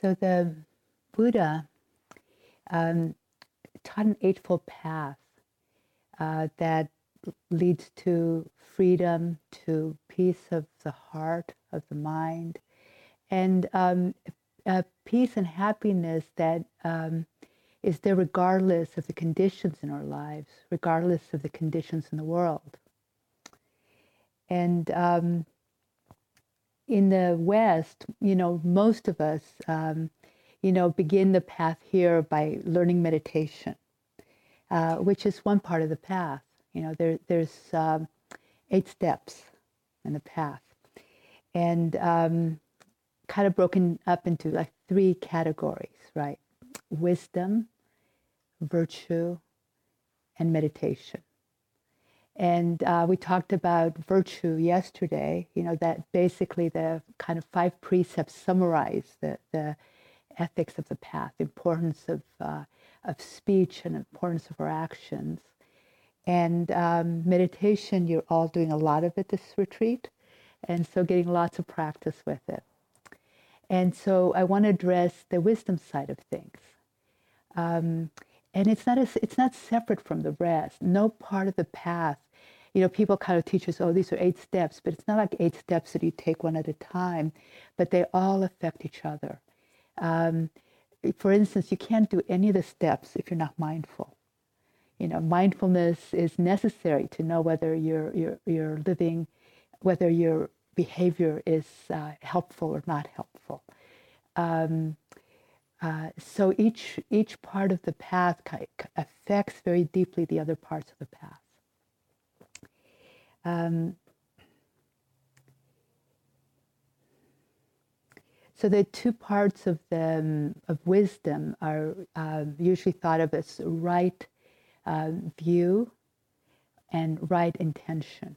So the Buddha um, taught an Eightfold Path uh, that leads to freedom, to peace of the heart, of the mind, and um, peace and happiness that um, is there regardless of the conditions in our lives, regardless of the conditions in the world. And um, in the West, you know, most of us, um, you know, begin the path here by learning meditation, uh, which is one part of the path. You know, there, there's um, eight steps in the path, and um, kind of broken up into like three categories, right? Wisdom, virtue, and meditation. And uh, we talked about virtue yesterday, you know, that basically the kind of five precepts summarize the, the ethics of the path, the importance of, uh, of speech and importance of our actions. And um, meditation, you're all doing a lot of it this retreat. And so getting lots of practice with it. And so I want to address the wisdom side of things. Um, and it's not, a, it's not separate from the rest. No part of the path you know, people kind of teach us, oh, these are eight steps, but it's not like eight steps that you take one at a time, but they all affect each other. Um, for instance, you can't do any of the steps if you're not mindful. You know, mindfulness is necessary to know whether you're, you're, you're living, whether your behavior is uh, helpful or not helpful. Um, uh, so each, each part of the path affects very deeply the other parts of the path. Um, so the two parts of the um, of wisdom are uh, usually thought of as right uh, view and right intention,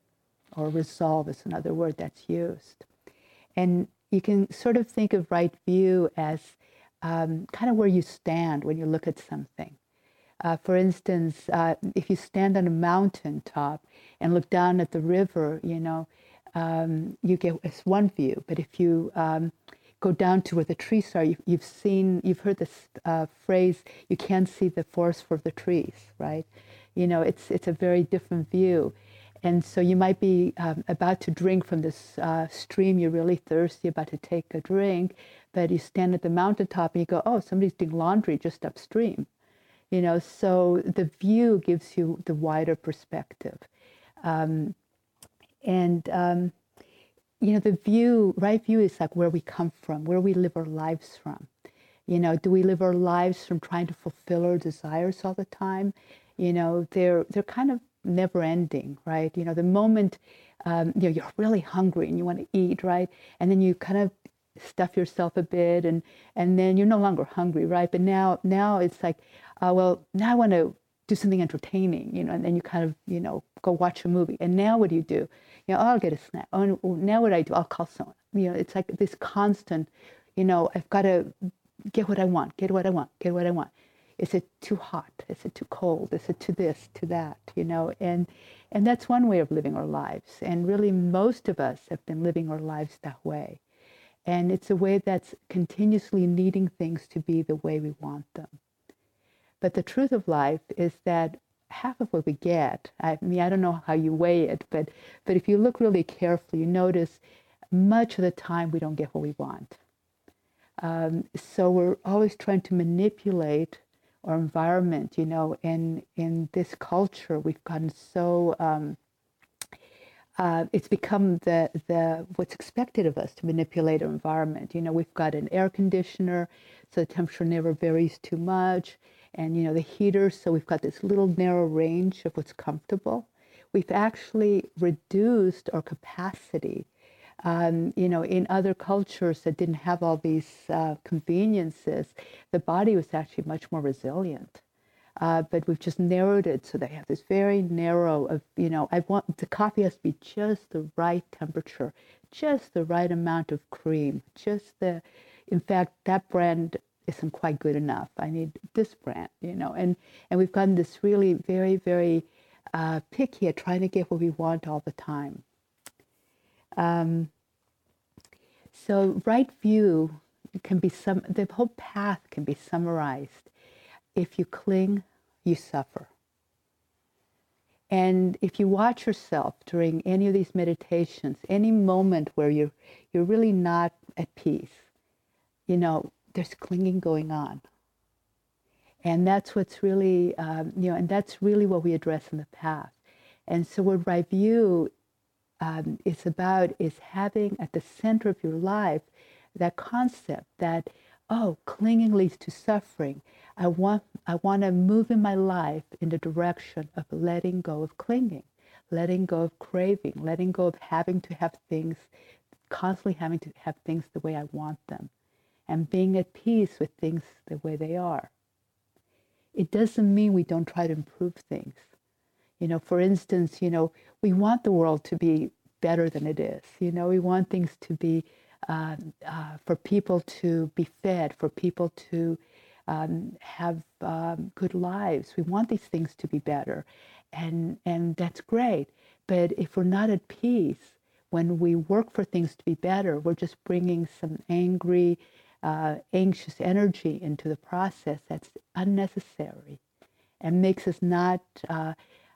or resolve is another word that's used. And you can sort of think of right view as um, kind of where you stand when you look at something. Uh, for instance, uh, if you stand on a mountain top and look down at the river, you know, um, you get it's one view. But if you um, go down to where the trees are, you, have seen, you've heard this uh, phrase, you can't see the forest for the trees, right? You know, it's it's a very different view. And so you might be um, about to drink from this uh, stream, you're really thirsty, about to take a drink, but you stand at the mountaintop and you go, oh, somebody's doing laundry just upstream you know so the view gives you the wider perspective. Um, and um, you know the view right view is like where we come from where we live our lives from. You know do we live our lives from trying to fulfill our desires all the time? You know they're they're kind of never ending right? You know the moment um, you know you're really hungry and you want to eat right? And then you kind of stuff yourself a bit and and then you're no longer hungry right? But now now it's like uh, well, now I want to do something entertaining, you know, and then you kind of, you know, go watch a movie. And now what do you do? You know, oh, I'll get a snack. Oh, now what I do? I'll call someone. You know, it's like this constant, you know, I've got to get what I want, get what I want, get what I want. Is it too hot? Is it too cold? Is it to this, to that? You know, and and that's one way of living our lives. And really, most of us have been living our lives that way. And it's a way that's continuously needing things to be the way we want them. But the truth of life is that half of what we get, I mean, I don't know how you weigh it, but, but if you look really carefully, you notice much of the time we don't get what we want. Um, so we're always trying to manipulate our environment, you know, in, in this culture, we've gotten so, um, uh, it's become the, the, what's expected of us to manipulate our environment. You know, we've got an air conditioner, so the temperature never varies too much and you know the heaters so we've got this little narrow range of what's comfortable. We've actually reduced our capacity um, you know in other cultures that didn't have all these uh, conveniences the body was actually much more resilient. Uh, but we've just narrowed it so they have this very narrow of you know i want the coffee has to be just the right temperature just the right amount of cream just the in fact that brand isn't quite good enough. I need this brand, you know. And and we've gotten this really very very uh, picky at trying to get what we want all the time. Um, so right view, can be some, the whole path can be summarized. If you cling, you suffer. And if you watch yourself during any of these meditations, any moment where you're, you're really not at peace, you know, there's clinging going on. And that's what's really, um, you know, and that's really what we address in the path. And so what Right View um, is about is having at the center of your life that concept that, oh, clinging leads to suffering. I want, I want to move in my life in the direction of letting go of clinging, letting go of craving, letting go of having to have things, constantly having to have things the way I want them, and being at peace with things the way they are. It doesn't mean we don't try to improve things. You know, for instance, you know, we want the world to be better than it is. You know, we want things to be, uh, uh, for people to be fed, for people to um, have um, good lives. We want these things to be better, and and that's great. But if we're not at peace when we work for things to be better, we're just bringing some angry, uh, anxious energy into the process that's unnecessary, and makes us not. Uh,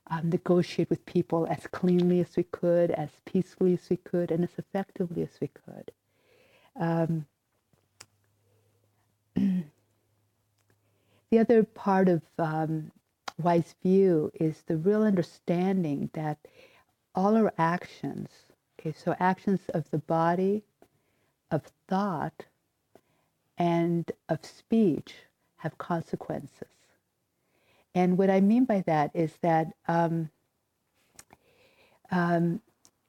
um, negotiate with people as cleanly as we could, as peacefully as we could, and as effectively as we could. Um, The other part of um, wise view is the real understanding that all our actions, okay, so actions of the body, of thought, and of speech have consequences. And what I mean by that is that um, um,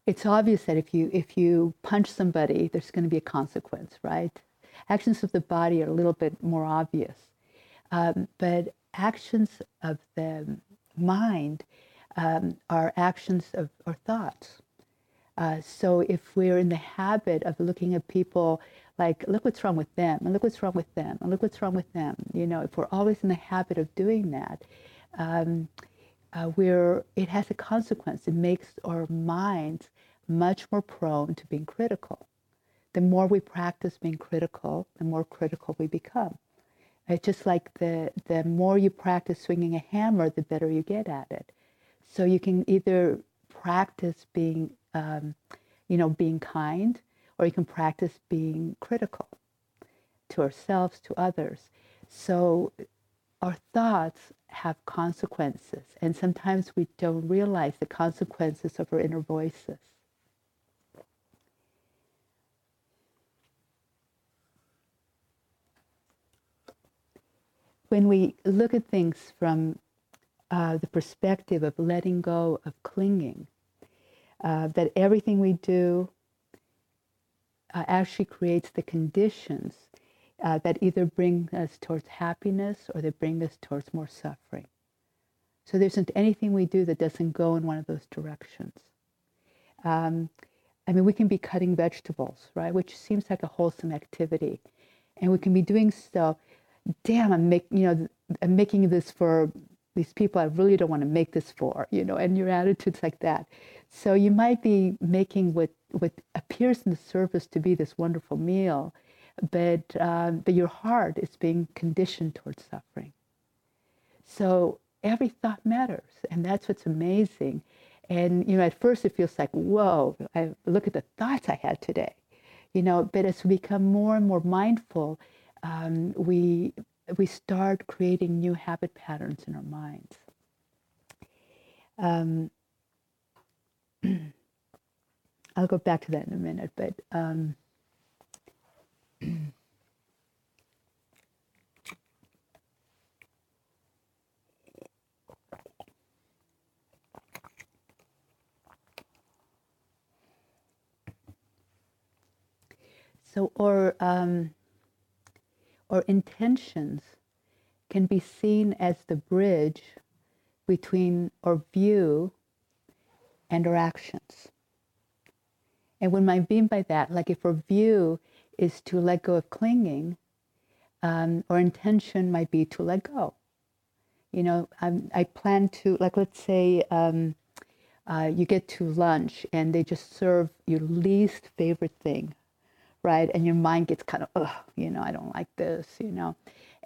it's obvious that if you if you punch somebody, there's going to be a consequence, right? Actions of the body are a little bit more obvious. Um, but actions of the mind um, are actions of or thoughts. Uh, so if we're in the habit of looking at people like, look what's wrong with them, and look what's wrong with them, and look what's wrong with them, you know, if we're always in the habit of doing that, um, uh, we're, it has a consequence. It makes our minds much more prone to being critical. The more we practice being critical, the more critical we become. It's just like the, the more you practice swinging a hammer, the better you get at it. So you can either practice being, um, you know, being kind, or you can practice being critical to ourselves, to others. So our thoughts have consequences, and sometimes we don't realize the consequences of our inner voices. when we look at things from uh, the perspective of letting go of clinging, uh, that everything we do uh, actually creates the conditions uh, that either bring us towards happiness or they bring us towards more suffering. So there isn't anything we do that doesn't go in one of those directions. Um, I mean, we can be cutting vegetables, right, which seems like a wholesome activity. And we can be doing so damn, I'm making, you know, I'm making this for these people I really don't want to make this for, you know, and your attitude's like that. So you might be making what, what appears in the surface to be this wonderful meal, but, um, but your heart is being conditioned towards suffering. So every thought matters, and that's what's amazing. And, you know, at first it feels like, whoa, I look at the thoughts I had today, you know, but as we become more and more mindful, um, we, we start creating new habit patterns in our minds. Um, I'll go back to that in a minute, but um, so or um, or intentions can be seen as the bridge between our view and our actions. And what I mean by that, like if our view is to let go of clinging, um, our intention might be to let go. You know, I'm, i plan to, like, let's say um, uh, you get to lunch and they just serve your least favorite thing right? And your mind gets kind of, oh, you know, I don't like this, you know.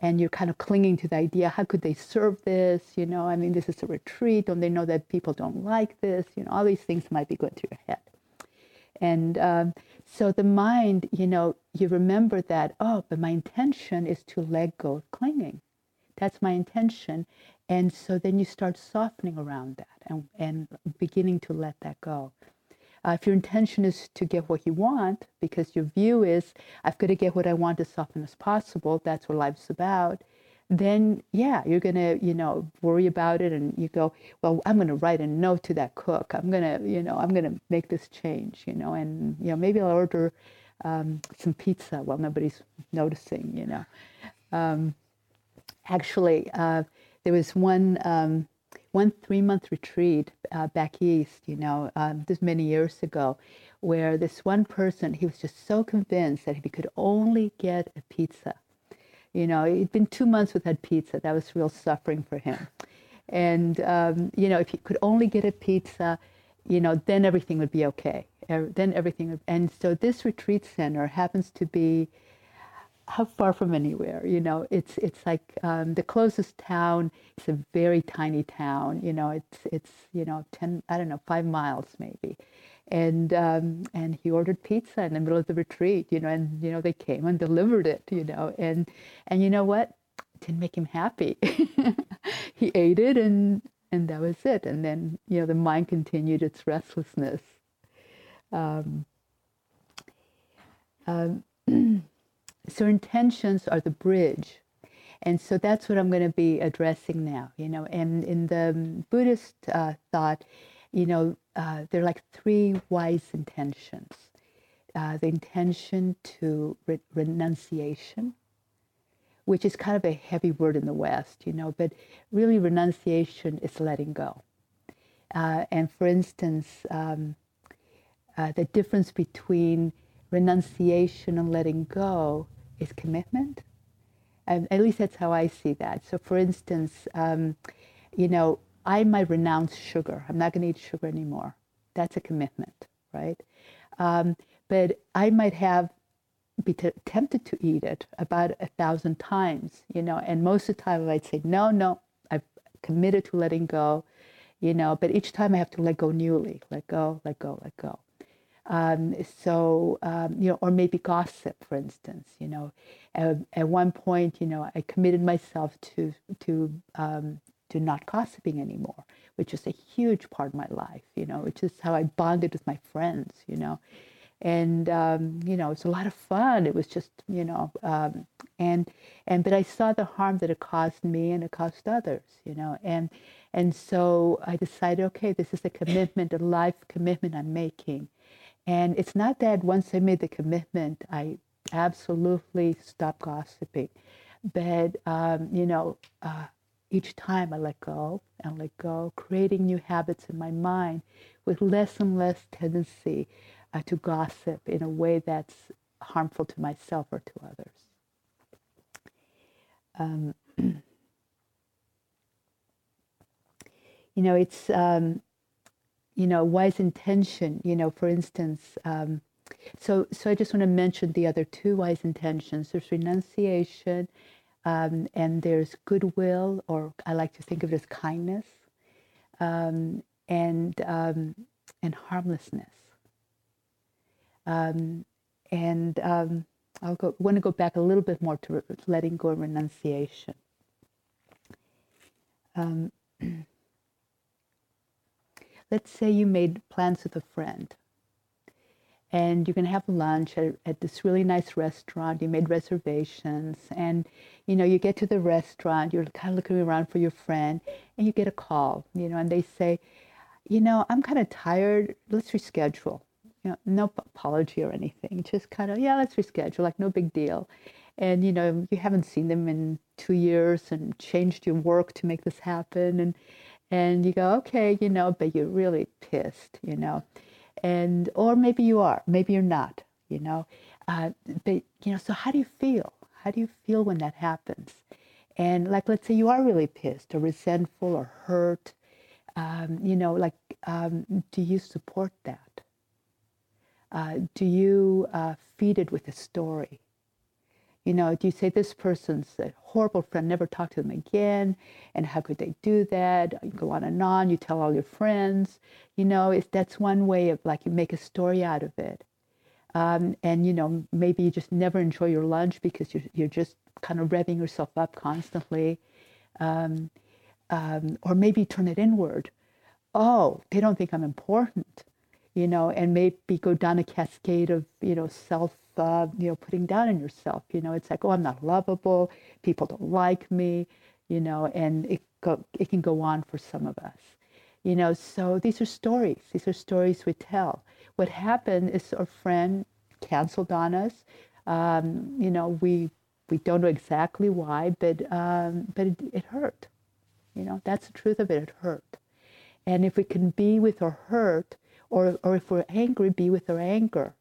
And you're kind of clinging to the idea, how could they serve this? You know, I mean, this is a retreat. Don't they know that people don't like this? You know, all these things might be going through your head. And um, so the mind, you know, you remember that, oh, but my intention is to let go of clinging. That's my intention. And so then you start softening around that and, and beginning to let that go. Uh, if your intention is to get what you want, because your view is, I've got to get what I want as often as possible, that's what life's about, then yeah, you're going to, you know, worry about it and you go, well, I'm going to write a note to that cook. I'm going to, you know, I'm going to make this change, you know, and, you know, maybe I'll order um, some pizza while nobody's noticing, you know. Um, actually, uh, there was one, um, one three month retreat uh, back east, you know, um, this many years ago, where this one person, he was just so convinced that if he could only get a pizza, you know, it'd been two months without pizza. That was real suffering for him. And, um, you know, if he could only get a pizza, you know, then everything would be okay. Then everything, would, and so this retreat center happens to be how far from anywhere you know it's it's like um, the closest town it's a very tiny town you know it's it's you know 10 i don't know five miles maybe and um, and he ordered pizza in the middle of the retreat you know and you know they came and delivered it you know. And and you know what? It didn't make him happy. He ate it and and that was it. And then you know the mind continued its restlessness. Um, um so intentions are the bridge. And so that's what i'm going to be addressing now you know. And in the buddhist uh, thought you know uh, there are like three wise intentions uh, the intention to re- renunciation which is kind of a heavy word in the west you know but really renunciation is letting go uh, and for instance um, uh, the difference between renunciation and letting go is commitment. At least that's how I see that. So, for instance, um, you know, I might renounce sugar. I'm not going to eat sugar anymore. That's a commitment, right? Um, but I might have be t- tempted to eat it about a thousand times, you know, and most of the time I'd say, no, no, I've committed to letting go, you know, but each time I have to let go newly, let go, let go, let go. Um, so, um, you know, or maybe gossip, for instance, you know, at, at, one point, you know, I committed myself to, to, um, to not gossiping anymore, which is a huge part of my life, you know, which is how I bonded with my friends, you know, and, um, you know, it's a lot of fun. It was just, you know, um, and, and, but I saw the harm that it caused me and it caused others, you know, and, and so I decided, okay, this is a commitment, a life commitment I'm making and it's not that once I made the commitment, I absolutely stopped gossiping. But, um, you know, uh, each time I let go and let go, creating new habits in my mind with less and less tendency uh, to gossip in a way that's harmful to myself or to others. Um, you know, it's um, you know, wise intention, you know, for instance, um, so, so I just want to mention the other two wise intentions. There's renunciation um, and there's goodwill, or I like to think of it as kindness, um, and, um, and harmlessness. Um, and um, I'll go, want to go back a little bit more to letting go and renunciation. let's say you made plans with a friend and going to have lunch at, at, this really nice restaurant. You made reservations and you know you get to the restaurant you're kind of looking around for your friend and you get a call you know and they say you know i'm kind of tired let's reschedule. You know no apology or anything just kind of yeah let's reschedule like no big deal. And you know you haven't seen them in two years and changed your work to make this happen and and you go, okay, you know, but you're really pissed, you know, and or maybe you are, maybe you're not, you know, uh, but you know, so how do you feel? How do you feel when that happens? And like, let's say you are really pissed or resentful or hurt, um, you know, like, um, do you support that? uh, do you uh, feed it with a story? You know, do you say this person's a horrible friend, never talk to them again, and how could they do that? You go on and on. You tell all your friends. You know, if that's one way of like you make a story out of it. Um, and you know, maybe you just never enjoy your lunch because you're you're just kind of revving yourself up constantly, um, um, or maybe turn it inward. Oh, they don't think I'm important, you know, and maybe go down a cascade of you know self uh, you know, putting down on yourself. You know, it's like, oh, I'm not lovable. People don't like me. You know, and it go, it can go on for some of us. You know, so these are stories. These are stories we tell. What happened is our friend canceled on us. Um, you know, we we don't know exactly why, but um, but it, it hurt. You know, that's the truth of it. It hurt. And if we can be with our hurt, or or if we're angry, be with our anger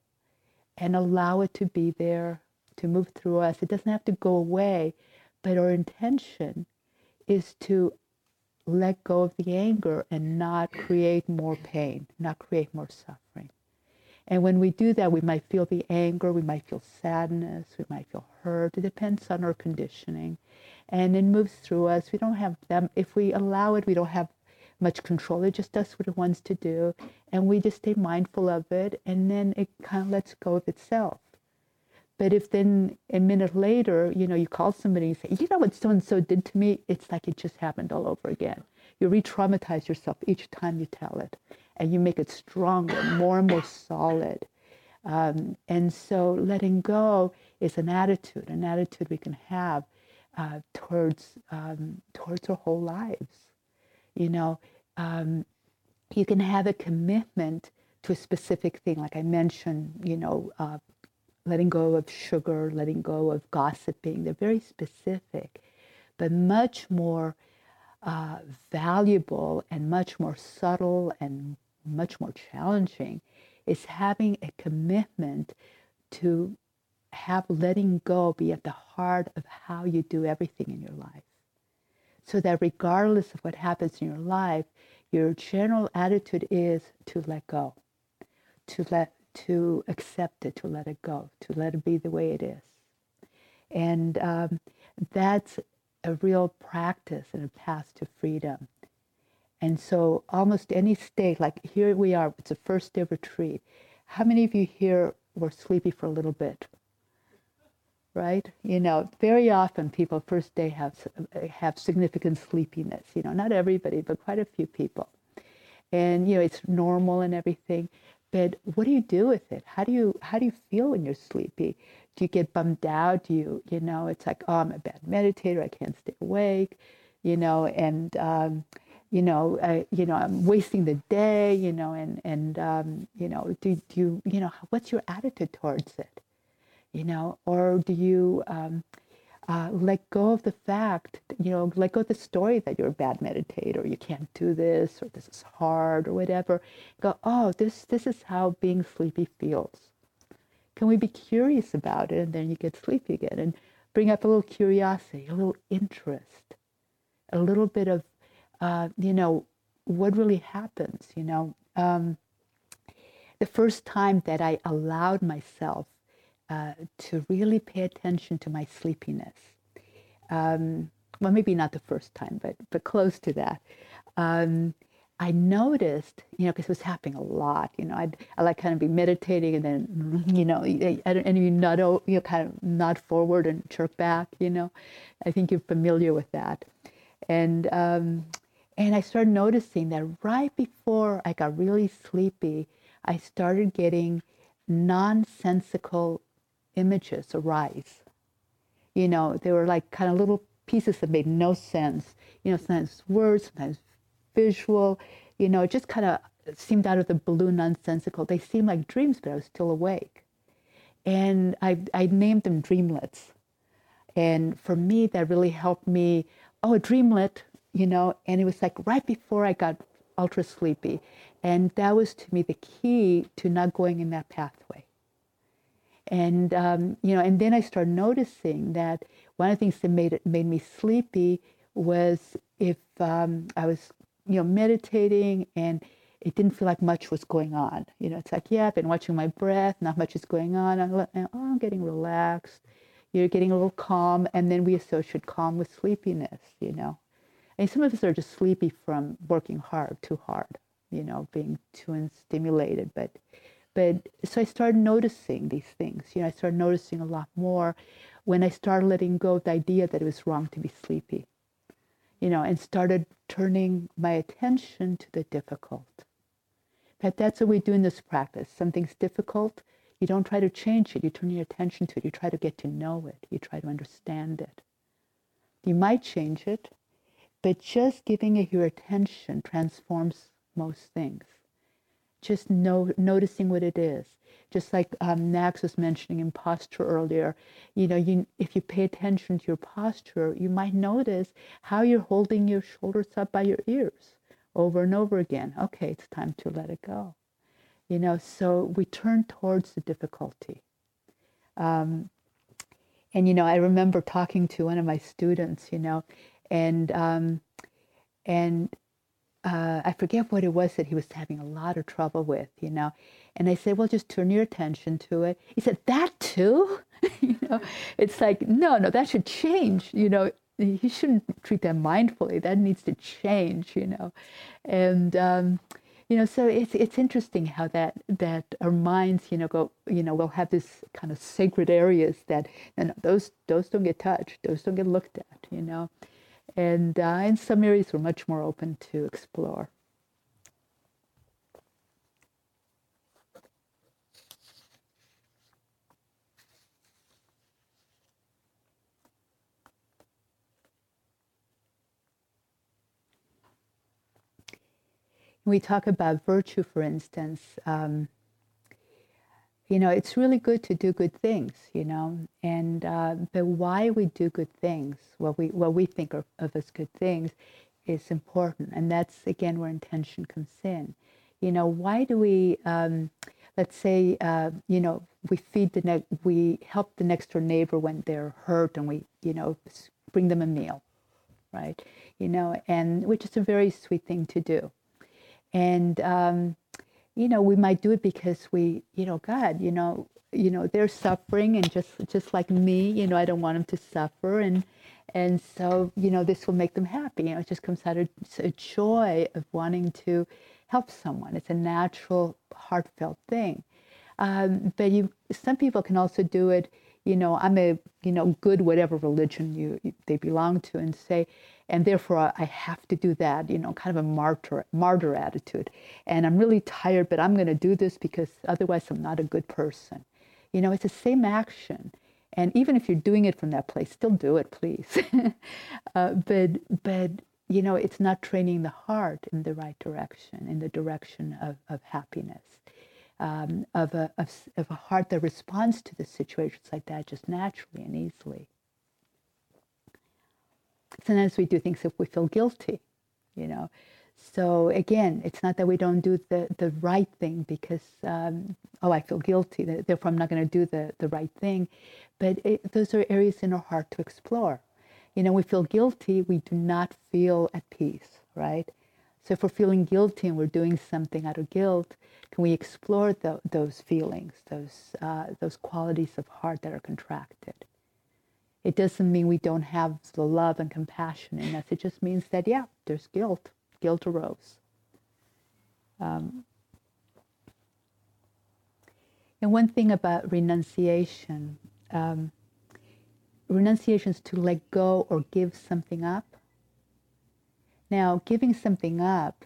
and allow it to be there to move through us. It doesn't have to go away, but our intention is to let go of the anger and not create more pain, not create more suffering. And when we do that, we might feel the anger, we might feel sadness, we might feel hurt. It depends on our conditioning. And it moves through us. We don't have them, if we allow it, we don't have much control. It just does what it wants to do. And we just stay mindful of it. And then it kind of lets go of itself. But if then a minute later, you know, you call somebody and say, you know what so and so did to me, it's like it just happened all over again. You re traumatize yourself each time you tell it. And you make it stronger, more and more solid. Um, and so letting go is an attitude, an attitude we can have uh, towards, um, towards our whole lives. You know, um, you can have a commitment to a specific thing, like I mentioned, you know, uh, letting go of sugar, letting go of gossiping. They're very specific, but much more uh, valuable and much more subtle and much more challenging is having a commitment to have letting go be at the heart of how you do everything in your life so that regardless of what happens in your life, your general attitude is to let go, to let to accept it, to let it go, to let it be the way it is. And um, that's a real practice and a path to freedom. And so almost any state, like here we are, it's the first day of retreat. How many of you here were sleepy for a little bit? Right? You know, very often people first day have have significant sleepiness. You know, not everybody, but quite a few people, and you know it's normal and everything. But what do you do with it? How do you how do you feel when you're sleepy? Do you get bummed out? Do you you know it's like oh I'm a bad meditator. I can't stay awake. You know, and um, you know, uh, you know, I'm wasting the day, you know, and and um, you know, do, do you, you know, what's your attitude towards it? You know, or do you um, uh, let go of the fact, you know, let go of the story that you're a bad meditator, you can't do this, or this is hard, or whatever. Go, oh, this this is how being sleepy feels. Can we be curious about it, and then you get sleepy again, and bring up a little curiosity, a little interest, a little bit of, uh, you know, what really happens. You know, um, the first time that I allowed myself uh, to really pay attention to my sleepiness. Um, well, maybe not the first time, but but close to that. Um, I noticed, you know, because it was happening a lot. You know, I'd I like kind of be meditating and then, you know, and you nod, you know, kind of nod forward and jerk back. You know, I think you're familiar with that. And um, and I started noticing that right before I got really sleepy, I started getting nonsensical images arise. You know, they were like kind of little pieces that made no sense. You know, sometimes words, sometimes visual. You know, it just kind of seemed out of the blue, nonsensical. They seemed like dreams, but I was still awake. And I, I named them dreamlets. And for me, that really helped me. Oh, a dreamlet, you know, and it was like right before I got ultra sleepy. And that was to me the key to not going in that pathway. And um, you know, and then I started noticing that one of the things that made it made me sleepy was if um, I was you know meditating and it didn't feel like much was going on. You know, it's like, yeah, I've been watching my breath, not much is going on. I'm, oh, I'm getting relaxed. You're getting a little calm. And then we associate calm with sleepiness, you know. And some of us are just sleepy from working hard, too hard, you know, being too stimulated. But, but so I started noticing these things. You know, I started noticing a lot more when I started letting go of the idea that it was wrong to be sleepy, you know, and started turning my attention to the difficult. But that's what we do in this practice. Something's difficult, you don't try to change it. You turn your attention to it. You try to get to know it. You try to understand it. You might change it, but just giving it your attention transforms most things. Just know, noticing what it is. Just like um, Max was mentioning in posture earlier, you know, you, if you pay attention to your posture, you might notice how you're holding your shoulders up by your ears over and over again. Okay, it's time to let it go. You know, so we turn towards the difficulty. Um, and, you know, I remember talking to one of my students, you know, and, um, and uh, I forget what it was that he was having a lot of trouble with, you know. And I said, well, just turn your attention to it. He said, that too? you know, it's like, no, no, that should change, you know he shouldn't treat them mindfully. That needs to change, you know. And um, you know, so it's it's interesting how that that our minds, you know, go, you know, we'll have this kind of sacred areas that, and those those don't get touched, those don't get looked at, you know. And uh, in some areas, we're much more open to explore. we talk about virtue, for instance, um, you know, it's really good to do good things, you know, and uh, but why we do good things, what we what we think of, of as good things, is important, and that's again where intention comes in. You know, why do we? Um, let's say, uh, you know, we feed the ne- we help the next door neighbor when they're hurt, and we, you know, bring them a meal, right? You know, and which is a very sweet thing to do and um, you know we might do it because we you know god you know you know they're suffering and just just like me you know i don't want them to suffer. And and so you know this will make them happy. You know it just comes out of a joy of wanting to help someone. It's a natural heartfelt thing. Um, but you some people can also do it you know i'm a you know good whatever religion you, you they belong to and say and therefore I have to do that, you know, kind of a martyr, martyr attitude. And I'm really tired, but I'm going to do this because otherwise I'm not a good person. You know, it's the same action. And even if you're doing it from that place, still do it, please. uh, but, but, you know, it's not training the heart in the right direction, in the direction of, of happiness. Um, of, a, of, of a heart that responds to the situations like that just naturally and easily sometimes we do things if we feel guilty, you know. So again, it's not that we don't do the, the right thing because, um, oh, I feel guilty, therefore I'm not going to do the, the right thing. But it, those are areas in our heart to explore. You know, we feel guilty, we do not feel at peace, right? So if we're feeling guilty and we're doing something out of guilt, can we explore the, those feelings, those, uh, those qualities of heart that are contracted? It doesn't mean we don't have the love and compassion in us. It just means that, yeah, there's guilt. Guilt arose. Um, and one thing about renunciation, um, renunciation is to let go or give something up. Now, giving something up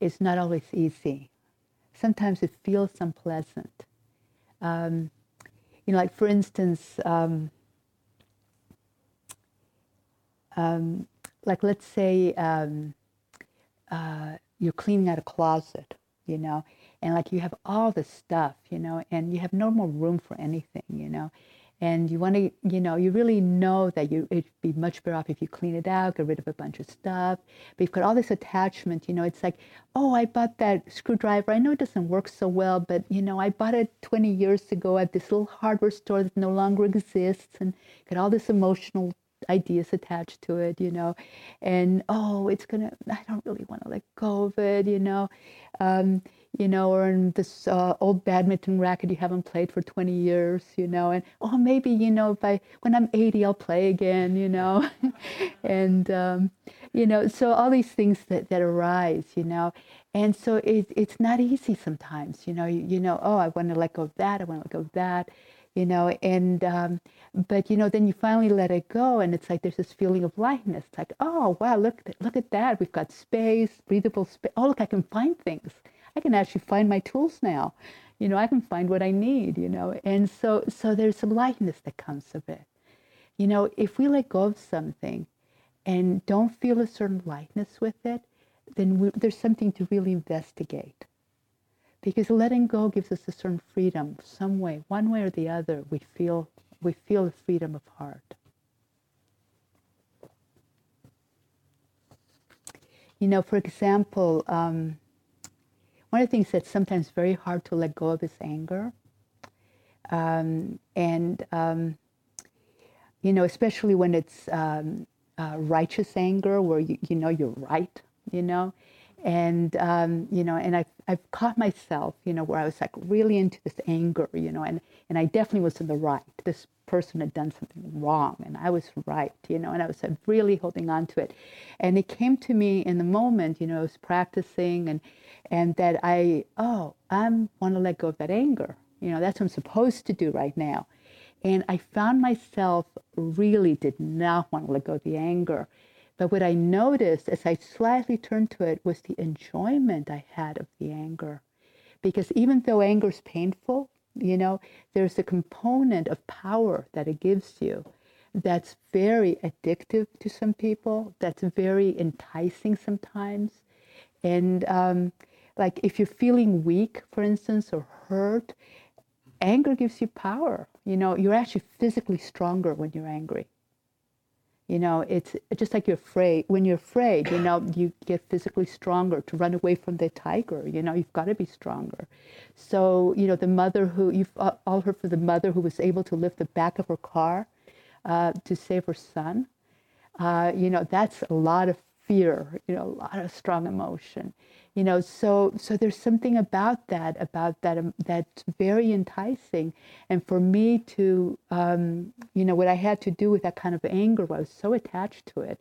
is not always easy. Sometimes it feels unpleasant. Um, you know, like for instance, um, um, like let's say um, uh, you're cleaning out a closet, you know, and like you have all this stuff, you know, and you have no more room for anything, you know, and you want to, you know, you really know that you it'd be much better off if you clean it out, get rid of a bunch of stuff. But you've got all this attachment, you know. It's like, oh, I bought that screwdriver. I know it doesn't work so well, but you know, I bought it 20 years ago at this little hardware store that no longer exists, and got all this emotional ideas attached to it, you know, and oh, it's gonna. I don't really want to let go of it, you know, um, you know, or in this uh, old badminton racket you haven't played for 20 years, you know, and oh, maybe you know, I when I'm 80, I'll play again, you know, and um, you know, so all these things that that arise, you know, and so it, it's not easy sometimes, you know, you, you know, oh, I want to let go of that, I want to let go of that you know? And um, but you know then you finally let it go and it's like there's this feeling of lightness it's like oh wow look look at that. We've got space breathable space oh look i can find things i can actually find my tools now. You know i can find what i need you know and so so there's some lightness that comes of it. You know if we let go of something and don't feel a certain lightness with it then we, there's something to really investigate. Because letting go gives us a certain freedom. Some way one way or the other we feel we feel the freedom of heart. You know for example um, one of the things that's sometimes very hard to let go of is anger um, and um, you know especially when it's um, uh, righteous anger where you, you know you're right you know and um, you know, and I've I've caught myself, you know, where I was like really into this anger, you know, and and I definitely was in the right. This person had done something wrong, and I was right, you know, and I was really holding on to it, and it came to me in the moment, you know, I was practicing, and and that I oh I want to let go of that anger, you know, that's what I'm supposed to do right now. And I found myself really did not want to let go of the anger. But what I noticed as I slightly turned to it was the enjoyment I had of the anger. Because even though anger is painful, you know, there's a component of power that it gives you that's very addictive to some people, that's very enticing sometimes. And um, like if you're feeling weak, for instance, or hurt, anger gives you power. You know, you're actually physically stronger when you're angry. You know, it's just like you're afraid. When you're afraid, you know, you get physically stronger to run away from the tiger. You know, you've got to be stronger. So, you know, the mother who, you've all heard for the mother who was able to lift the back of her car uh, to save her son. Uh, you know, that's a lot of fear, you know, a lot of strong emotion you know so so there's something about that about that um, that's very enticing. And for me to um, you know what i had to do with that kind of anger i was so attached to it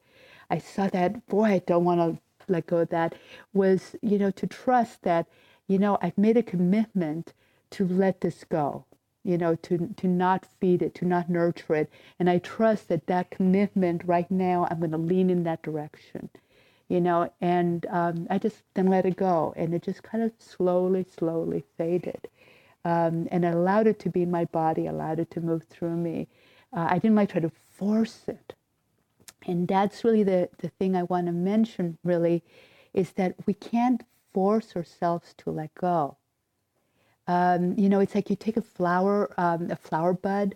i saw that boy i don't want to let go of that was you know to trust that you know i've made a commitment to let this go you know to to not feed it to not nurture it. And i trust that that commitment right now i'm going to lean in that direction you know, and um, I just then let it go, and it just kind of slowly, slowly faded, um, and I allowed it to be in my body, allowed it to move through me. Uh, I didn't like try to force it, and that's really the the thing I want to mention. Really, is that we can't force ourselves to let go. Um, you know, it's like you take a flower, um, a flower bud.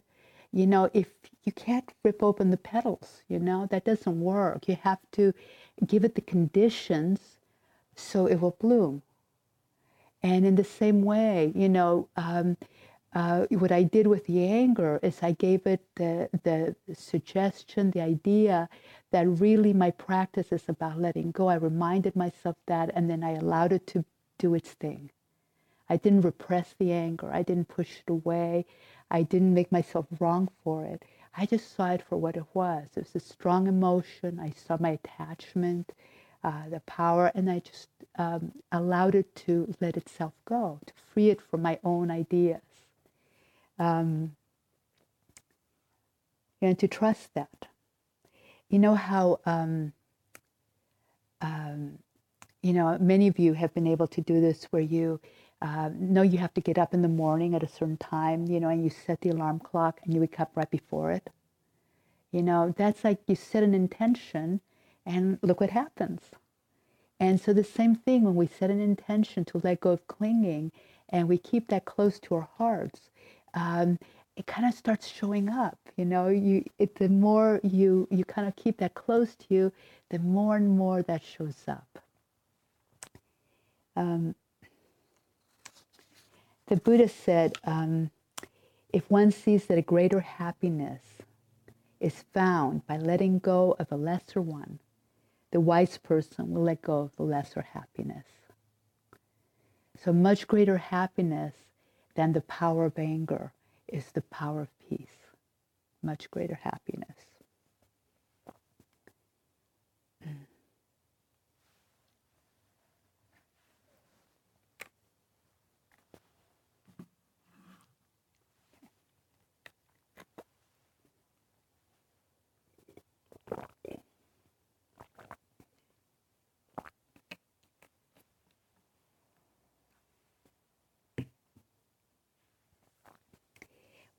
You know, if you can't rip open the petals, you know that doesn't work. You have to give it the conditions so it will bloom. And in the same way, you know, um, uh, what I did with the anger is I gave it the, the suggestion, the idea that really my practice is about letting go. I reminded myself that, and then I allowed it to do its thing. I didn't repress the anger. I didn't push it away. I didn't make myself wrong for it. I just saw it for what it was. It was a strong emotion. I saw my attachment, uh, the power, and I just um, allowed it to let itself go, to free it from my own ideas. Um, and to trust that. You know how, um, um, you know, many of you have been able to do this where you uh, know you have to get up in the morning at a certain time, you know, and you set the alarm clock and you wake up right before it. You know, that's like you set an intention and look what happens. And so the same thing when we set an intention to let go of clinging and we keep that close to our hearts, um, it kind of starts showing up. You know, you it, the more you you kind of keep that close to you, the more and more that shows up. Um, the Buddha said, um, if one sees that a greater happiness is found by letting go of a lesser one. The wise person will let go of the lesser happiness. So, much greater happiness than the power of anger is the power of peace. Much greater happiness.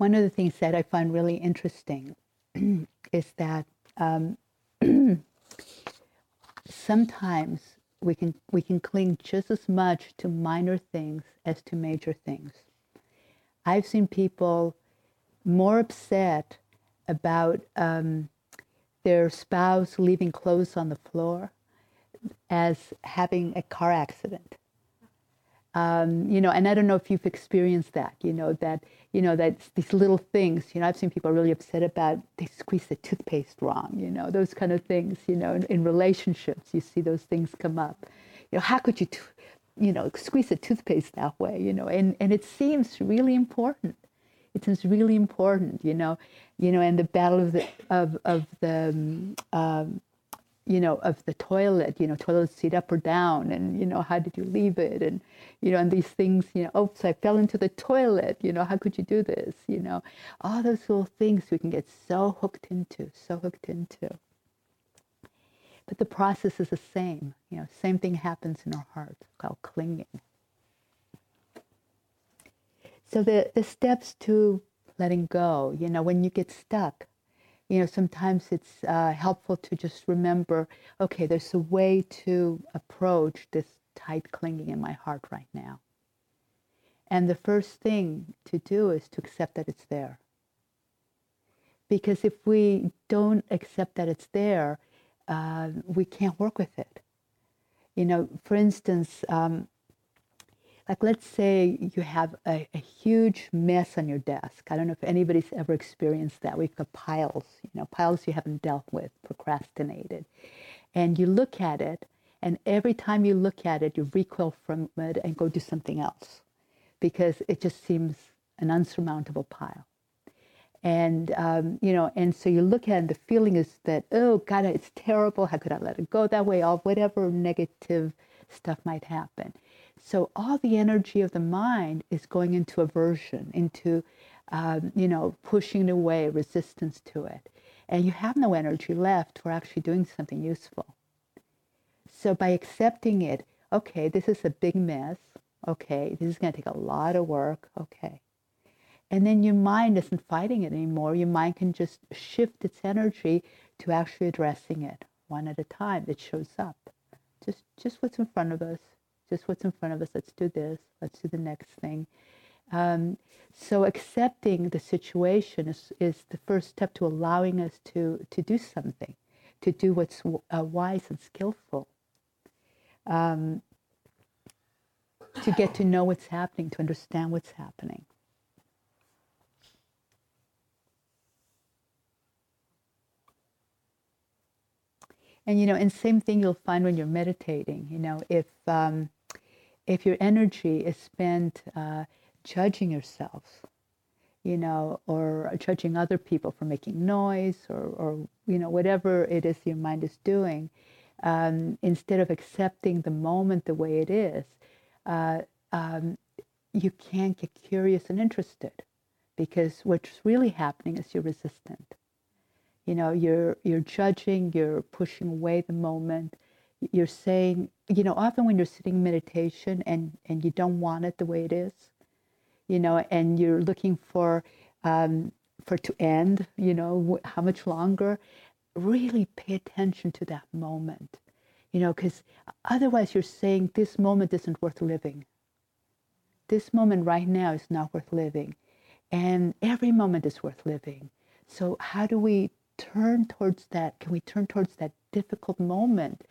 One of the things that I find really interesting is that um, sometimes we can we can cling just as much to minor things as to major things. I've seen people more upset about um, their spouse leaving clothes on the floor as having a car accident um, you know, and I don't know if you've experienced that, you know, that, you know, that these little things, you know, I've seen people really upset about they squeeze the toothpaste wrong, you know, those kind of things, you know, in, in relationships, you see those things come up. You know, how could you, t- you know, squeeze the toothpaste that way, you know, and, and it seems really important. It seems really important, you know, you know, and the battle of the, of, of the, um, um you know, of the toilet, you know, toilet seat up or down, and you know, how did you leave it, and you know, and these things, you know, oh, oops, I fell into the toilet, you know, how could you do this, you know, all those little things we can get so hooked into, so hooked into. But the process is the same, you know, same thing happens in our hearts called clinging. So the the steps to letting go, you know, when you get stuck, you know, sometimes it's uh, helpful to just remember, okay, there's a way to approach this tight clinging in my heart right now. And the first thing to do is to accept that it's there. Because if we don't accept that it's there, uh, we can't work with it. You know, for instance, um, like let's say you have a, a, huge mess on your desk. I don't know if anybody's ever experienced that. We've got piles, you know, piles you haven't dealt with, procrastinated. And you look at it, and every time you look at it, you recoil from it and go do something else because it just seems an unsurmountable pile. And, um, you know, and so you look at it, and the feeling is that, oh, God, it's terrible. How could I let it go that way? All whatever negative stuff might happen. So all the energy of the mind is going into aversion, into, um, you know, pushing away, resistance to it. And you have no energy left for actually doing something useful. So by accepting it, okay, this is a big mess. Okay, this is going to take a lot of work. Okay. And then your mind isn't fighting it anymore. Your mind can just shift its energy to actually addressing it one at a time. It shows up. Just, just what's in front of us just what's in front of us. Let's do this. Let's do the next thing. Um, so accepting the situation is, is the first step to allowing us to, to do something, to do what's uh, wise and skillful, um, to get to know what's happening, to understand what's happening. And you know, and same thing you'll find when you're meditating. You know, if um, if your energy is spent uh, judging yourself, you know, or judging other people for making noise or, or you know, whatever it is your mind is doing, um, instead of accepting the moment the way it is, uh, um, you can't get curious and interested because what's really happening is you're resistant. You know, you're, you're judging, you're pushing away the moment, you're saying, you know, often when you're sitting in meditation and, and you don't want it the way it is, you know, and you're looking for um, for to end, you know, how much longer, really pay attention to that moment, you know, because otherwise you're saying this moment isn't worth living. This moment right now is not worth living. And every moment is worth living. So how do we turn towards that? Can we turn towards that difficult moment?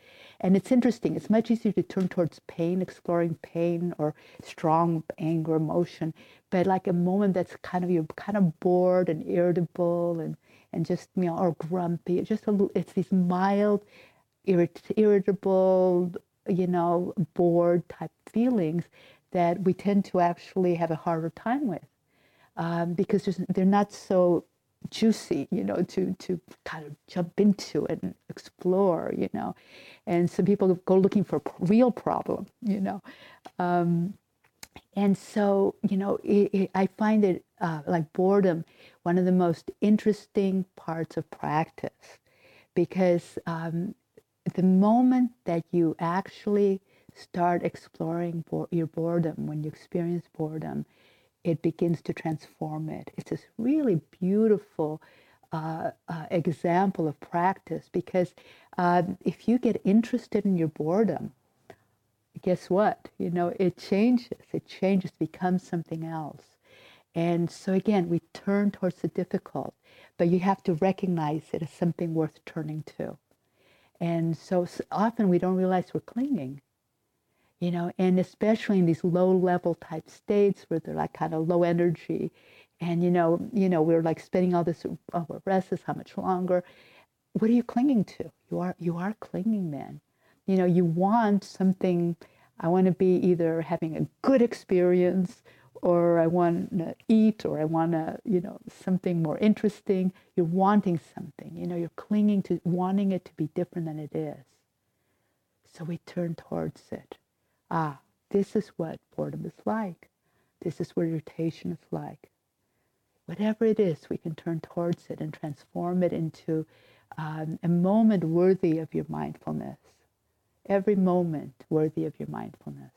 And it's interesting. It's much easier to turn towards pain, exploring pain or strong anger, emotion, but like a moment that's kind of you're kind of bored and irritable and and just you know or grumpy. It's just a, it's these mild, irrit- irritable, you know, bored type feelings that we tend to actually have a harder time with um, because they're not so juicy, you know, to to kind of jump into and explore, you know. And some people go looking for real problem, you know. Um, and so, you know, it, it, I find it uh, like boredom one of the most interesting parts of practice because um, the moment that you actually start exploring bo- your boredom, when you experience boredom, it begins to transform it. It's this really beautiful uh, uh, example of practice because uh, if you get interested in your boredom, guess what? You know, it changes. It changes, becomes something else. And so again, we turn towards the difficult, but you have to recognize it as something worth turning to. And so often we don't realize we're clinging you know, and especially in these low level type states where they're like kind of low energy, and you know, you know, we're like spending all this. Oh, we're restless. How much longer? What are you clinging to? You are you are clinging then. You know, you want something. I want to be either having a good experience, or I want to eat, or I want to, you know, something more interesting. You're wanting something. You know, you're clinging to wanting it to be different than it is. So we turn towards it ah, this is what boredom is like. This is what irritation is like. Whatever it is, we can turn towards it and transform it into um, a moment worthy of your mindfulness. Every moment worthy of your mindfulness.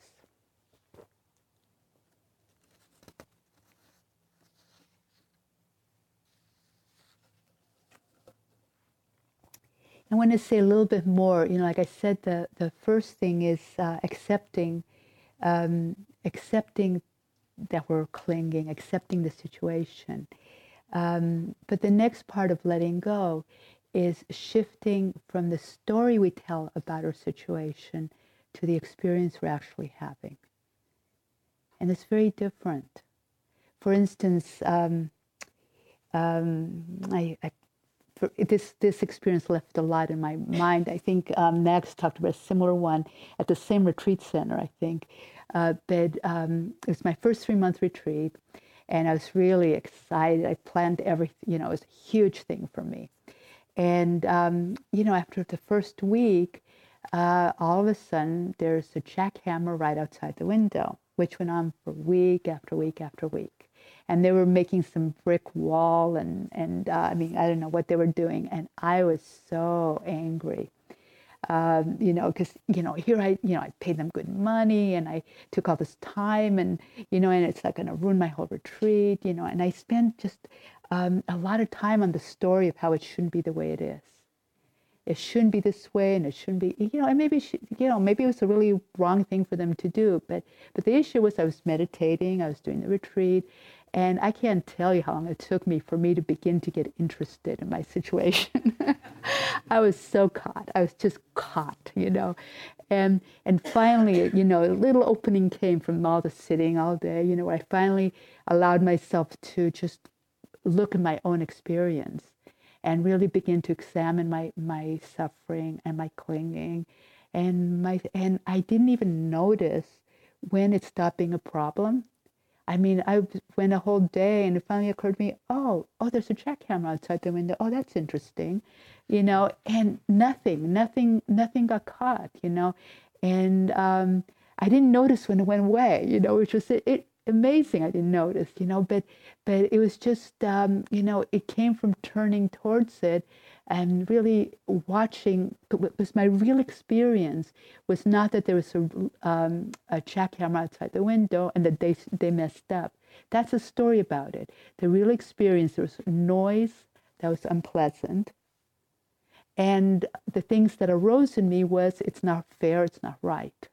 I want to say a little bit more. You know, like I said, the, the first thing is uh, accepting, um, accepting that we're clinging, accepting the situation. Um, but the next part of letting go is shifting from the story we tell about our situation to the experience we're actually having. And it's very different. For instance, um, um, I, I, this this experience left a lot in my mind. I think um, Max talked about a similar one at the same retreat center. I think, uh, but um, it was my first three month retreat, and I was really excited. I planned everything. You know, it was a huge thing for me. And um, you know, after the first week, uh, all of a sudden there's a jackhammer right outside the window, which went on for week after week after week and they were making some brick wall and and uh, I mean I don't know what they were doing, and I was so angry. Um, you know, because you know here I you know I paid them good money and I took all this time and you know and it's like going to ruin my whole retreat. You know, and I spent just um, a lot of time on the story of how it shouldn't be the way it is. It shouldn't be this way, and it shouldn't be. You know, and maybe you know maybe it was a really wrong thing for them to do. But but the issue was I was meditating, I was doing the retreat, and I can't tell you how long it took me for me to begin to get interested in my situation. I was so caught. I was just caught, you know. And and finally, you know, a little opening came from all the sitting all day, you know, I finally allowed myself to just look at my own experience and really begin to examine my, my suffering and my clinging and my and I didn't even notice when it stopped being a problem I mean, I went a whole day and it finally occurred to me, oh, oh, there's a jackhammer outside the window. Oh, that's interesting, you know, and nothing, nothing, nothing got caught, you know, and um, I didn't notice when it went away, you know, which was it, it amazing. I didn't notice, you know, but but it was just, um, you know, it came from turning towards it and really watching was my real experience was not that there was a, um, a jackhammer outside the window and that they, they messed up. That's a story about it. The real experience, there was noise that was unpleasant. And the things that arose in me was it's not fair, it's not right.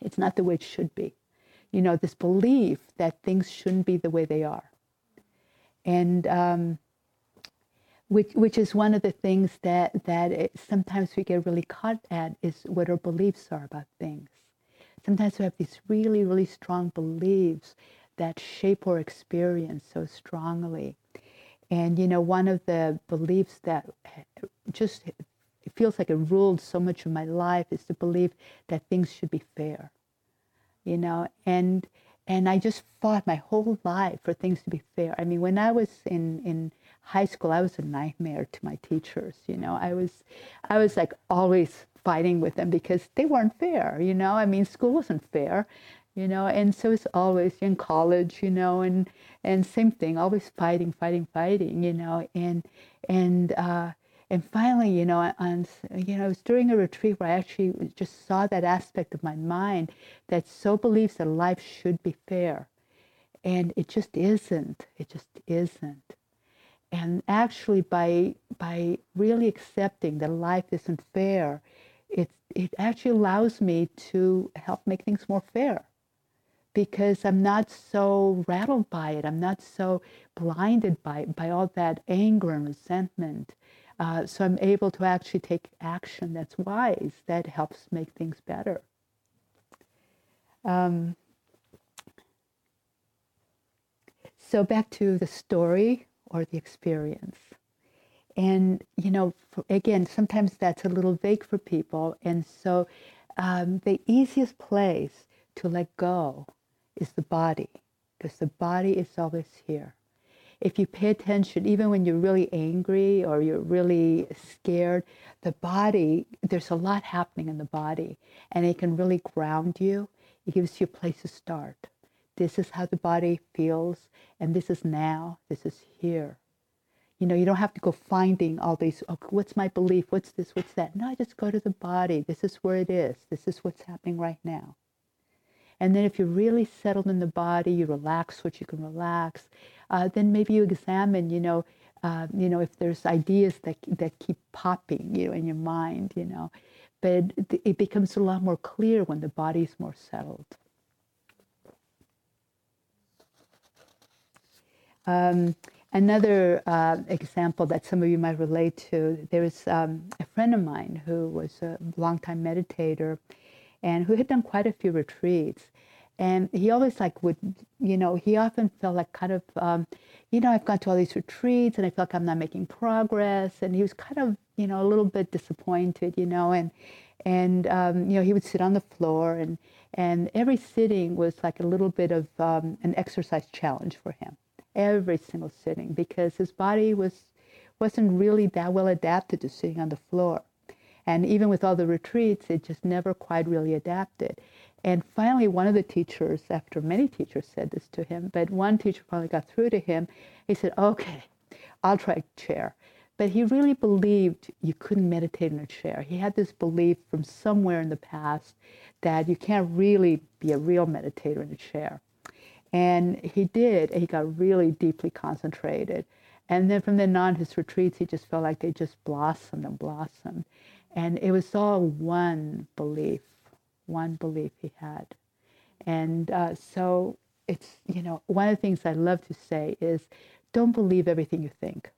It's not the way it should be. You know, this belief that things shouldn't be the way they are. And um, which which is one of the things that that it, sometimes we get really caught at is what our beliefs are about things. Sometimes we have these really really strong beliefs that shape our experience so strongly, and you know one of the beliefs that eh, just it feels like it ruled so much of my life is to believe that things should be fair, you know, and and I just fought my whole life for things to be fair. I mean, when I was in in high school, I was a nightmare to my teachers. You know, I was, I was like always fighting with them because they weren't fair. You know, I mean, school wasn't fair. You know, and so it's always in college. You know, and and same thing, always fighting, fighting, fighting. You know, and and uh, and finally, you know, on you know, it was during a retreat where I actually just saw that aspect of my mind that so believes that life should be fair, and it just isn't. It just isn't and actually by by really accepting that life isn't fair it it actually allows me to help make things more fair because I'm not so rattled by it. I'm not so blinded by by all that anger and resentment. Uh, so I'm able to actually take action that's wise, that helps make things better. Um, so back to the story or the experience. And, you know, again, sometimes that's a little vague for people. And so um, the easiest place to let go is the body, because the body is always here. If you pay attention, even when you're really angry or you're really scared, the body, there's a lot happening in the body, and it can really ground you. It gives you a place to start. This is how the body feels, and this is now, this is here. You know, you don't have to go finding all these, oh, what's my belief? What's this? What's that? No, I just go to the body. This is where it is. This is what's happening right now. And then if you're really settled in the body, you relax what you can relax, uh, then maybe you examine, you know, uh, you know, if there's ideas that, that keep popping, you know, in your mind, you know. But it becomes a lot more clear when the body's more settled. Um, another uh, example that some of you might relate to there was um, a friend of mine who was a longtime meditator and who had done quite a few retreats. And he always like would, you know, he often felt like kind of, um, you know, I've gone to all these retreats and I feel like I'm not making progress. And he was kind of, you know, a little bit disappointed, you know, and and um, you know he would sit on the floor and and every sitting was like a little bit of um, an exercise challenge for him every single sitting because his body was wasn't really that well adapted to sitting on the floor. And even with all the retreats, it just never quite really adapted. And finally, one of the teachers, after many teachers said this to him, but one teacher finally got through to him. He said, Okay, I'll try a chair. But he really believed you couldn't meditate in a chair. He had this belief from somewhere in the past that you can't really be a real meditator in a chair. And he did. He got really deeply concentrated. And then from then on, his retreats, he just felt like they just blossomed and blossomed. And it was all one belief, one belief he had. And uh, so it's, you know, one of the things I love to say is don't believe everything you think.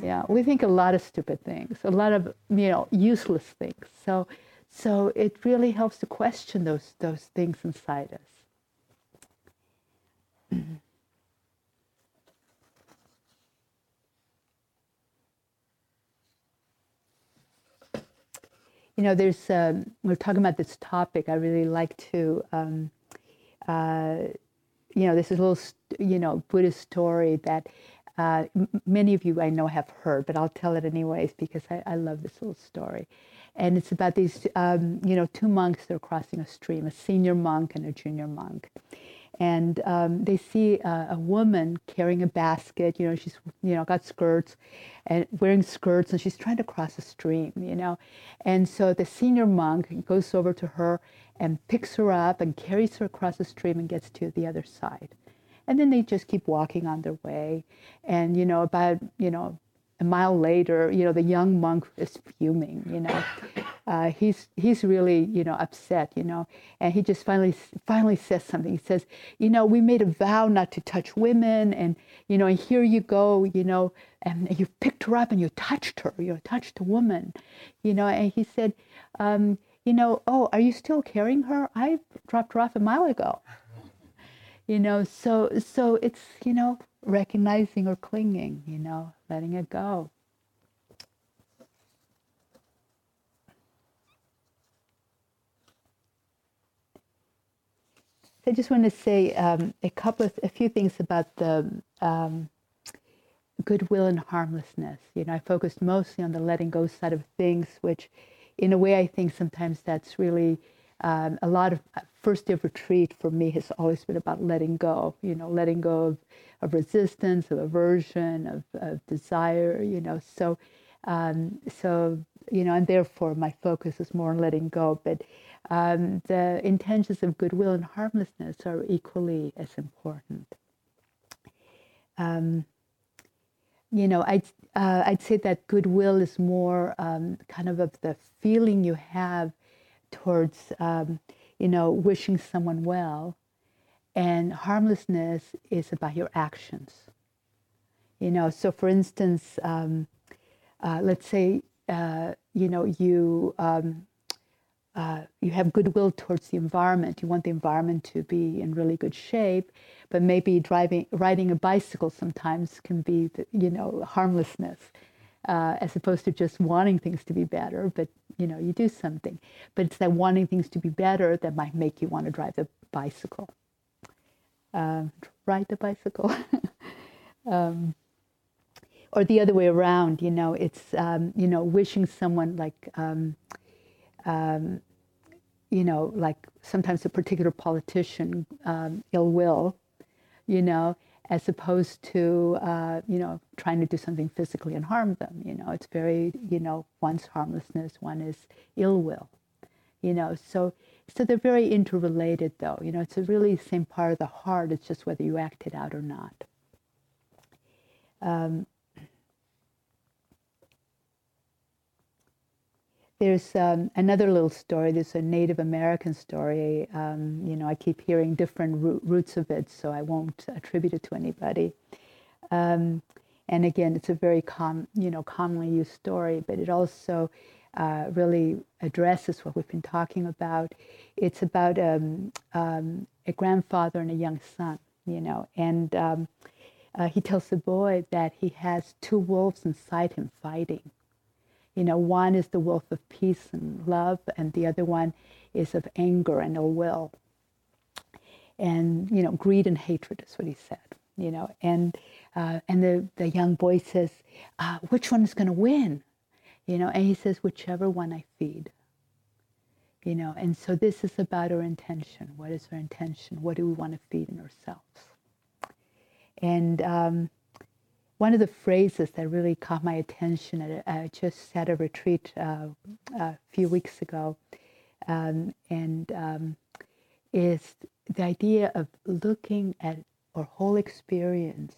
Yeah, we think a lot of stupid things, a lot of, you know, useless things. So, so it really helps to question those, those things inside us. You know, there's, um, we're talking about this topic. I really like to, um, uh, you know, this is a little, you know, Buddhist story that uh, m- many of you I know have heard, but I'll tell it anyways because I, I love this little story. And it's about these, um, you know, two monks that are crossing a stream, a senior monk and a junior monk and um, they see a, a, woman carrying a basket. You know, she's you know got skirts and wearing skirts, and she's trying to cross a stream. You know, and so the senior monk goes over to her and picks her up and carries her across the stream and gets to the other side. And then they just keep walking on their way, and you know about you know a mile later, you know the young monk is fuming. You know, uh, he's he's really you know upset, you know, and he just finally finally says something. He says, you know, we made a vow not to touch women, and you know, and here you go, you know, and you picked her up and you touched her, you touched a woman, you know, and he said, um, you know, oh, are you still carrying her? I dropped her off a mile ago. You know, so so it's you know recognizing or clinging, you know, letting it go. I just want to say um, a couple of a few things about the um, goodwill and harmlessness. You know, I focused mostly on the letting go side of things, which, in a way, I think sometimes that's really um, a lot of uh, first day of retreat for me has always been about letting go. You know, letting go of, of resistance, of aversion, of, of desire. You know, so um, so you know, and therefore my focus is more on letting go, but um, the intentions of goodwill and harmlessness are equally as important. Um, you know, I'd, uh, I'd say that goodwill is more um, kind of of the feeling you have towards, um, you know, wishing someone well. And harmlessness is about your actions. You know, so for instance, um, uh, let's say, uh, you know, you, um, uh, you have goodwill towards the environment. You want the environment to be in really good shape, but maybe driving, riding a bicycle sometimes can be, the, you know, harmlessness, uh, as opposed to just wanting things to be better. But you know, you do something. But it's that wanting things to be better that might make you want to drive the bicycle, uh, ride the bicycle. um, or the other way around, you know, it's, um, you know, wishing someone like, um, um, you know, like sometimes a particular politician um, ill will, you know, as opposed to, uh, you know, trying to do something physically and harm them. You know, it's very, you know, one's harmlessness, one is ill will, you know. So, so they're very interrelated, though. You know, it's a really same part of the heart. It's just whether you act it out or not. Um, There's um, another little story. There's a Native American story. Um, you know, I keep hearing different root, roots of it, so I won't attribute it to anybody. Um, and again, it's a very com, you know, commonly used story, but it also uh, really addresses what we've been talking about. It's about um, um, a grandfather and a young son, you know, and um, uh, he tells the boy that he has two wolves inside him fighting you know, one is the wolf of peace and love, and the other one is of anger and ill will. And, you know, greed and hatred is what he said, you know. And, uh, and the, the young boy says, uh, which one is going to win? You know, and he says, whichever one I feed. You know, and so this is about our intention. What is our intention? What do we want to feed in ourselves? And, um, one of the phrases that really caught my attention, I uh, just at a retreat uh, a few weeks ago, um, and um, is the idea of looking at our whole experience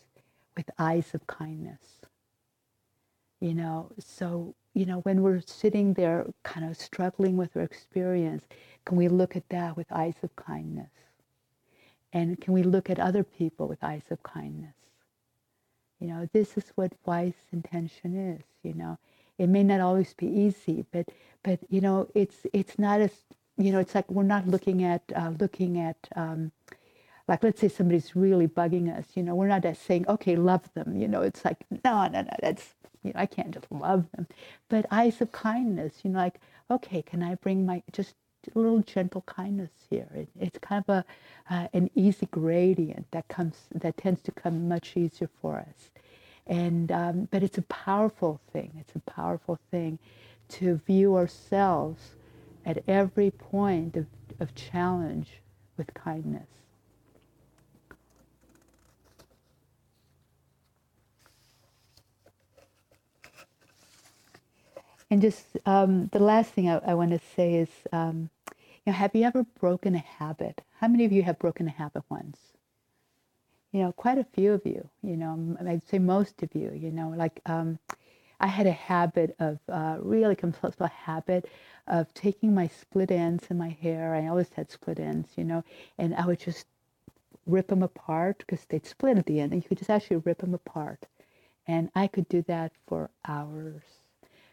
with eyes of kindness. You know, so, you know, when we're sitting there kind of struggling with our experience, can we look at that with eyes of kindness? And can we look at other people with eyes of kindness? You know, this is what wise intention is, you know. It may not always be easy, but but you know, it's it's not as you know, it's like we're not looking at uh, looking at um, like let's say somebody's really bugging us, you know, we're not saying, okay, love them, you know, it's like, no, no, no, that's you know, I can't just love them. But eyes of kindness, you know, like, okay, can I bring my just a little gentle kindness here. It, it's kind of a uh, an easy gradient that comes that tends to come much easier for us, and um, but it's a powerful thing. It's a powerful thing to view ourselves at every point of, of challenge with kindness. And just um, the last thing I, I want to say is, um, have you ever broken a habit? How many of you have broken a habit once? You know, quite a few of you. You know, I'd say most of you. You know, like um, I had a habit of uh, really compulsive habit of taking my split ends in my hair. I always had split ends, you know, and I would just rip them apart because they'd split at the end, and you could just actually rip them apart. And I could do that for hours.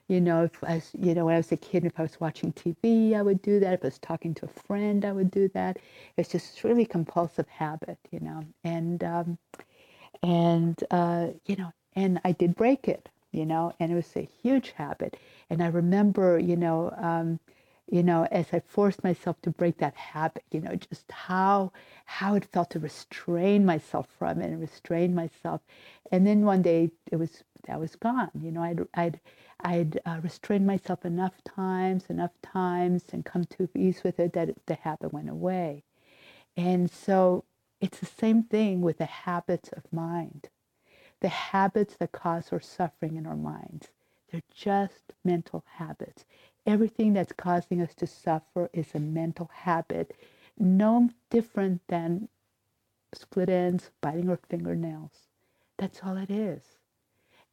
You know, if I was, you know, when I was a kid, if I was watching TV, I would do that. If I was talking to a friend, I would do that. It's just really compulsive habit, you know. And um, and uh, you know, and I did break it, you know, and it was a huge habit. And I remember, you know, um, you know, as I forced myself to break that habit, you know, just how how it felt to restrain myself from it and restrain myself. And then one day it was that was gone. You know, I'd I'd I'd uh, restrained myself enough times, enough times, and come to peace with it that the habit went away. And so it's the same thing with the habits of mind. The habits that cause our suffering in our minds. They're just mental habits. Everything that's causing us to suffer is a mental habit, no different than split ends, biting our fingernails. That's all it is.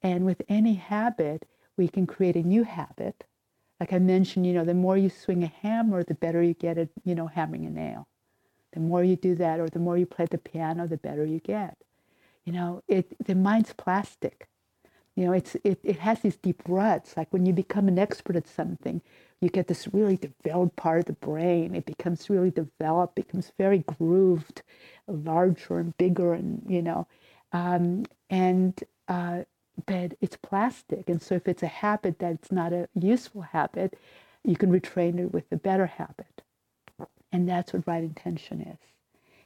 And with any habit, we can create a new habit. Like I mentioned, you know, the more you swing a hammer, the better you get at, you know, hammering a nail. The more you do that, or the more you play the piano, the better you get. You know, it the mind's plastic. You know, it's it, it has these deep ruts. Like when you become an expert at something, you get this really developed part of the brain. It becomes really developed, becomes very grooved, larger and bigger, and you know, um, and uh, but it's plastic. And so if it's a habit that's not a useful habit, you can retrain it with a better habit. And that's what right intention is.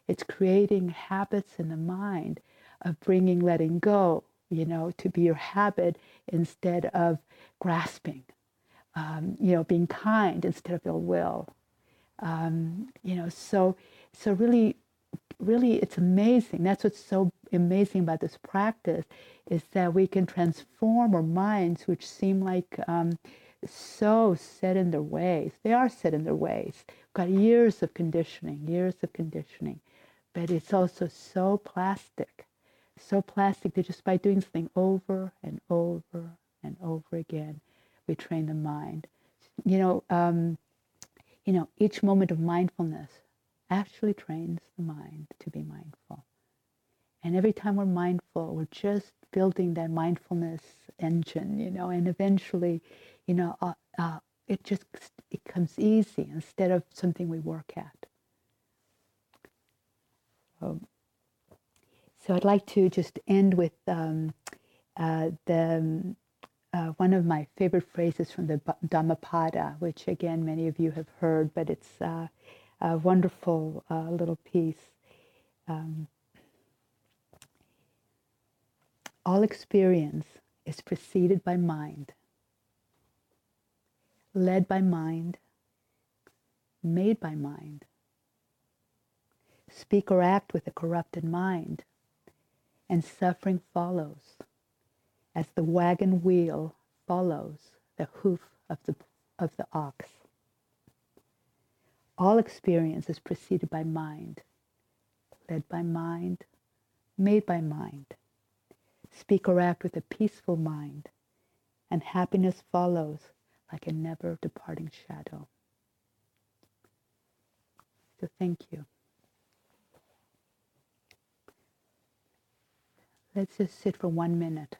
It's creating habits in the mind of bringing letting go, you know, to be your habit instead of grasping, um, you know, being kind instead of ill will. Um, you know, so so really, really, it's amazing. That's what's so amazing about this practice is that we can transform our minds, which seem like um, so set in their ways. They are set in their ways We've got years of conditioning, years of conditioning, but it's also so plastic, so plastic that just by doing something over and over and over again, we train the mind. You know, um, you know, each moment of mindfulness actually trains the mind to be mindful. And every time we're mindful, we're just building that mindfulness engine, you know, and eventually, you know, uh, uh, it just it comes easy instead of something we work at. Um, so I'd like to just end with um, uh, the um, uh, one of my favorite phrases from the Dhammapada, which again many of you have heard, but it's uh, a wonderful uh, little piece. Um, all experience is preceded by mind led by mind, made by mind. Speak or act with a corrupted mind, and suffering follows, as the wagon wheel follows the hoof of the, of the ox. All experience is preceded by mind, led by mind, made by mind. Speak or act with a peaceful mind, and happiness follows like a never departing shadow. So thank you. Let's just sit for one minute.